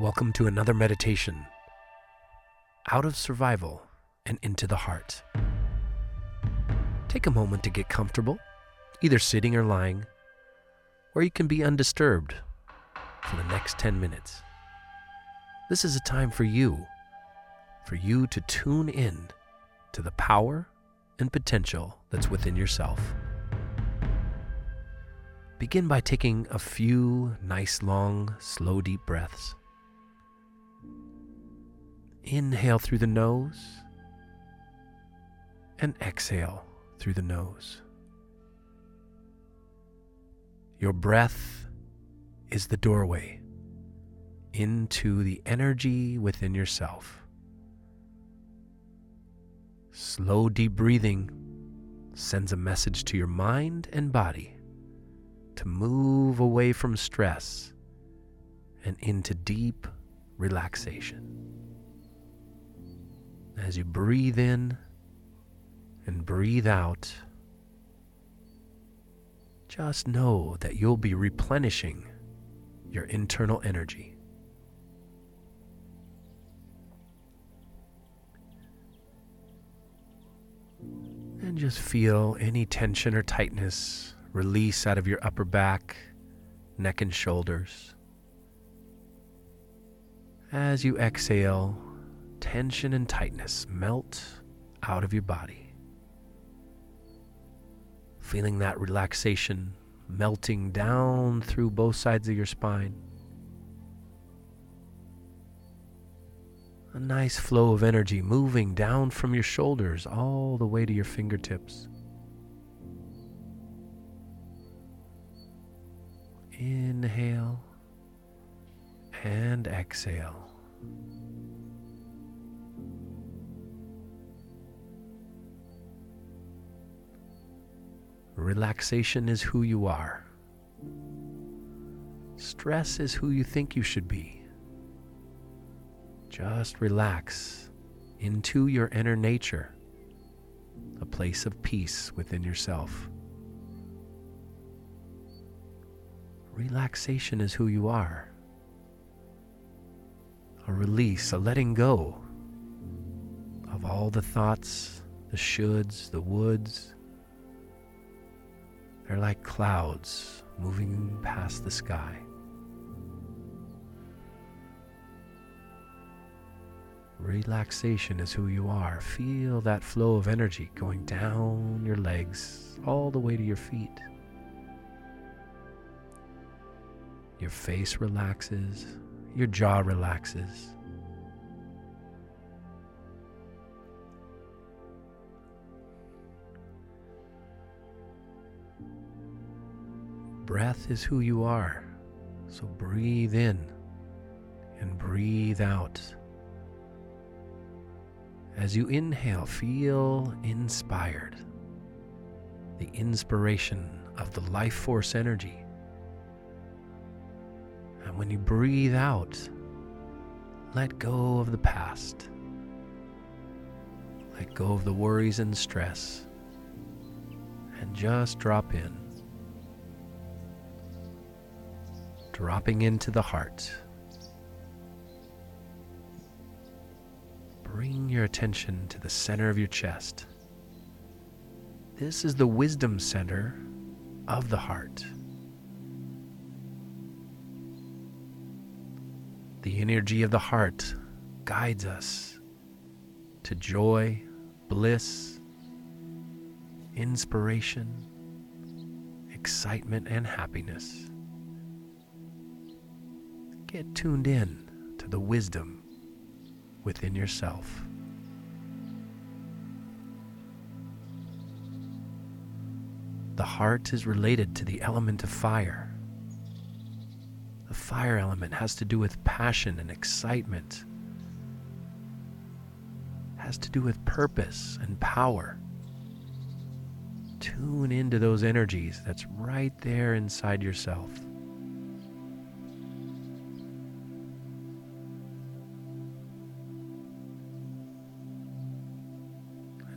Welcome to another meditation. Out of survival and into the heart. Take a moment to get comfortable, either sitting or lying, where you can be undisturbed for the next 10 minutes. This is a time for you, for you to tune in to the power and potential that's within yourself. Begin by taking a few nice, long, slow, deep breaths. Inhale through the nose and exhale through the nose. Your breath is the doorway into the energy within yourself. Slow, deep breathing sends a message to your mind and body to move away from stress and into deep relaxation. As you breathe in and breathe out, just know that you'll be replenishing your internal energy. And just feel any tension or tightness release out of your upper back, neck, and shoulders. As you exhale, tension and tightness melt out of your body. Feeling that relaxation melting down through both sides of your spine. A nice flow of energy moving down from your shoulders all the way to your fingertips. Inhale and exhale. Relaxation is who you are. Stress is who you think you should be. Just relax into your inner nature, a place of peace within yourself. Relaxation is who you are. A release, a letting go of all the thoughts, the shoulds, the woulds, they're like clouds moving past the sky. Relaxation is who you are. Feel that flow of energy going down your legs all the way to your feet. Your face relaxes, your jaw relaxes. Breath is who you are. So breathe in and breathe out. As you inhale, feel inspired. The inspiration of the life force energy. And when you breathe out, let go of the past. Let go of the worries and stress. And just drop in. Dropping into the heart. Bring your attention to the center of your chest. This is the wisdom center of the heart. The energy of the heart guides us to joy, bliss, inspiration, excitement, and happiness. Get tuned in to the wisdom within yourself. The heart is related to the element of fire. The fire element has to do with passion and excitement, has to do with purpose and power. Tune into those energies that's right there inside yourself.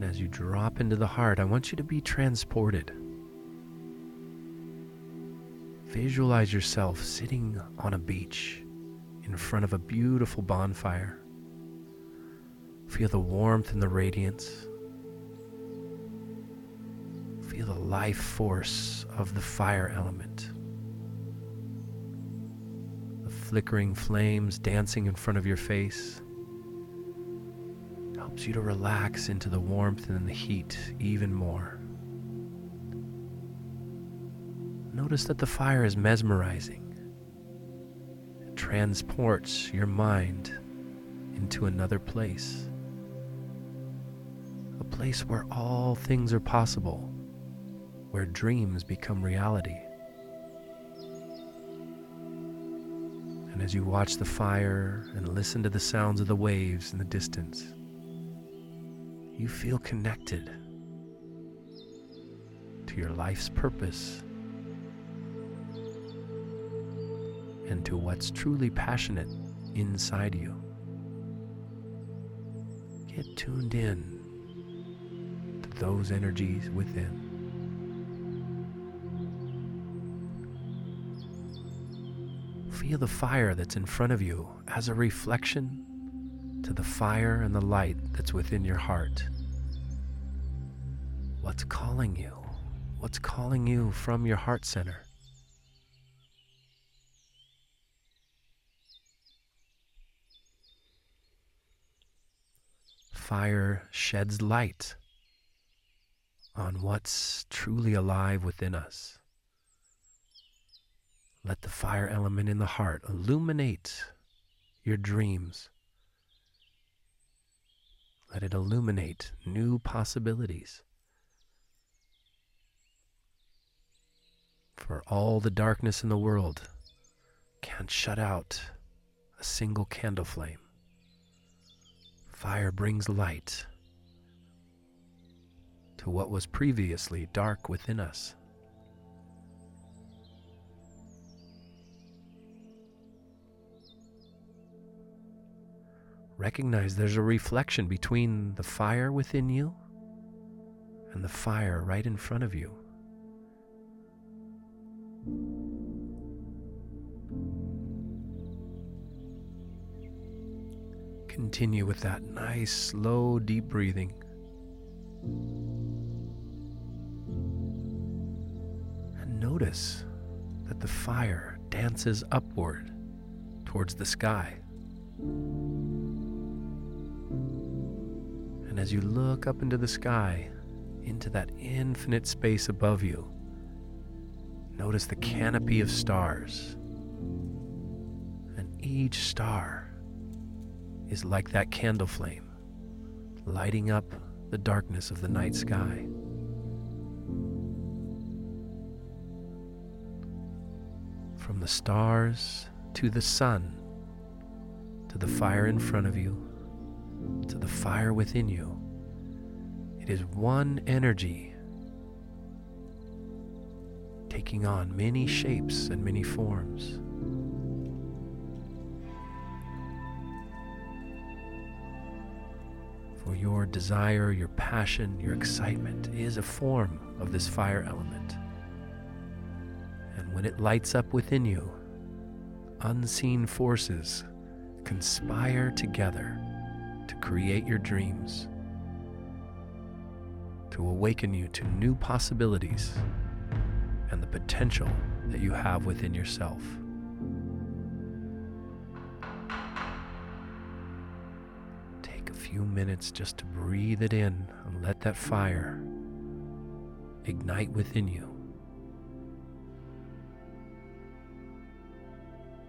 And as you drop into the heart, I want you to be transported. Visualize yourself sitting on a beach in front of a beautiful bonfire. Feel the warmth and the radiance. Feel the life force of the fire element. The flickering flames dancing in front of your face helps you to relax into the warmth and the heat even more. Notice that the fire is mesmerizing. It transports your mind into another place. A place where all things are possible, where dreams become reality. And as you watch the fire and listen to the sounds of the waves in the distance, you feel connected to your life's purpose and to what's truly passionate inside you. Get tuned in to those energies within. Feel the fire that's in front of you as a reflection to the fire and the light that's within your heart. What's calling you? What's calling you from your heart center? Fire sheds light on what's truly alive within us. Let the fire element in the heart illuminate your dreams. Let it illuminate new possibilities. For all the darkness in the world can't shut out a single candle flame. Fire brings light to what was previously dark within us. Recognize there's a reflection between the fire within you and the fire right in front of you. Continue with that nice, slow, deep breathing. And notice that the fire dances upward towards the sky. And as you look up into the sky, into that infinite space above you, notice the canopy of stars. And each star is like that candle flame, lighting up the darkness of the night sky. From the stars to the sun, to the fire in front of you, to the fire within you, it is one energy taking on many shapes and many forms. For your desire, your passion, your excitement is a form of this fire element. And when it lights up within you, unseen forces conspire together to create your dreams, to awaken you to new possibilities and the potential that you have within yourself. Take a few minutes just to breathe it in and let that fire ignite within you.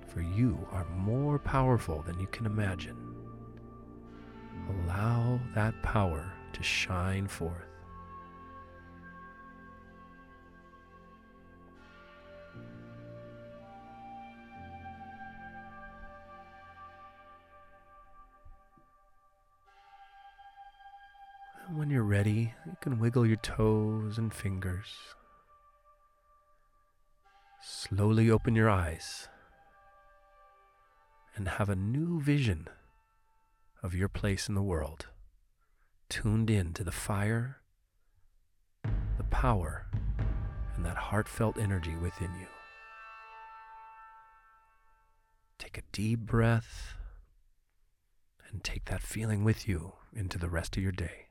For you are more powerful than you can imagine. That power to shine forth. When you're ready, you can wiggle your toes and fingers. Slowly open your eyes and have a new vision of your place in the world, tuned in to the fire, the power, and that heartfelt energy within you. Take a deep breath and take that feeling with you into the rest of your day.